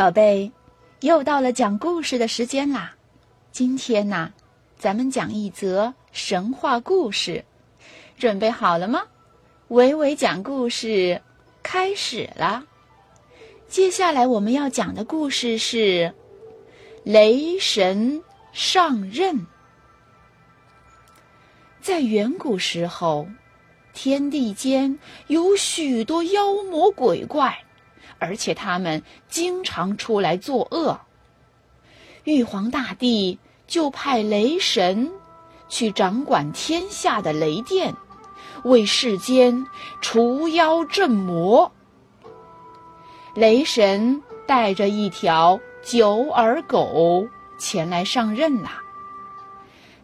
宝贝，又到了讲故事的时间啦！今天呢，咱们讲一则神话故事，准备好了吗？伟伟讲故事开始了。接下来我们要讲的故事是雷神上任。在远古时候，天地间有许多妖魔鬼怪。而且他们经常出来作恶。玉皇大帝就派雷神去掌管天下的雷电，为世间除妖镇魔。雷神带着一条九耳狗前来上任啦。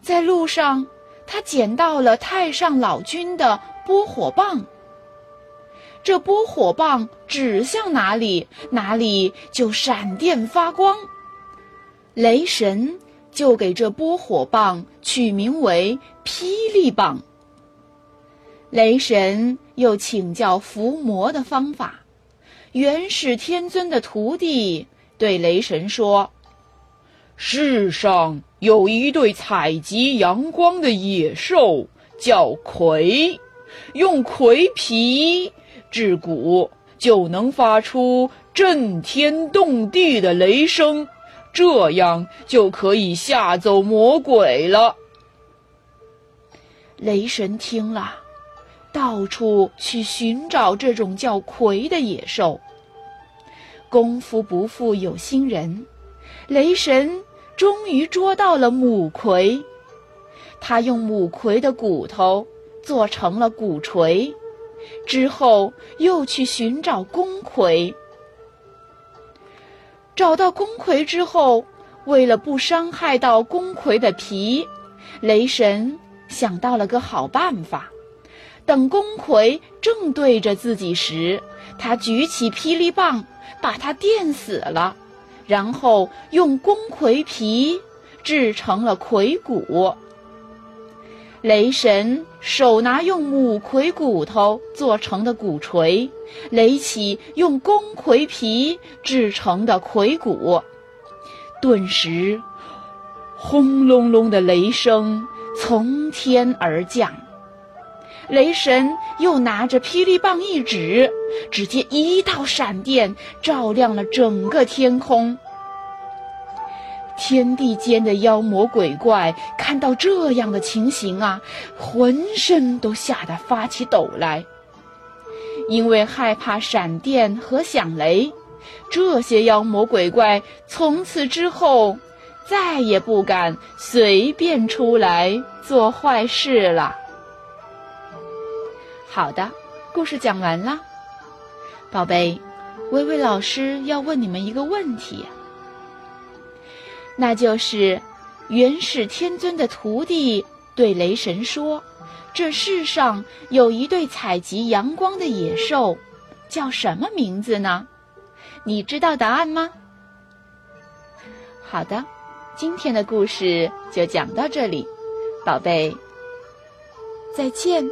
在路上，他捡到了太上老君的拨火棒。这拨火棒指向哪里，哪里就闪电发光。雷神就给这拨火棒取名为霹雳棒。雷神又请教伏魔的方法。元始天尊的徒弟对雷神说：“世上有一对采集阳光的野兽，叫葵，用葵皮。”制鼓就能发出震天动地的雷声，这样就可以吓走魔鬼了。雷神听了，到处去寻找这种叫葵的野兽。功夫不负有心人，雷神终于捉到了母葵。他用母葵的骨头做成了鼓槌。之后又去寻找公葵，找到公葵之后，为了不伤害到公葵的皮，雷神想到了个好办法。等公葵正对着自己时，他举起霹雳棒，把它电死了，然后用公葵皮制成了葵骨。雷神手拿用母葵骨头做成的鼓槌，垒起用公葵皮制成的葵鼓，顿时，轰隆隆的雷声从天而降。雷神又拿着霹雳棒一指，只见一道闪电照亮了整个天空。天地间的妖魔鬼怪看到这样的情形啊，浑身都吓得发起抖来。因为害怕闪电和响雷，这些妖魔鬼怪从此之后再也不敢随便出来做坏事了。好的，故事讲完了，宝贝，微微老师要问你们一个问题。那就是元始天尊的徒弟对雷神说：“这世上有一对采集阳光的野兽，叫什么名字呢？你知道答案吗？”好的，今天的故事就讲到这里，宝贝，再见。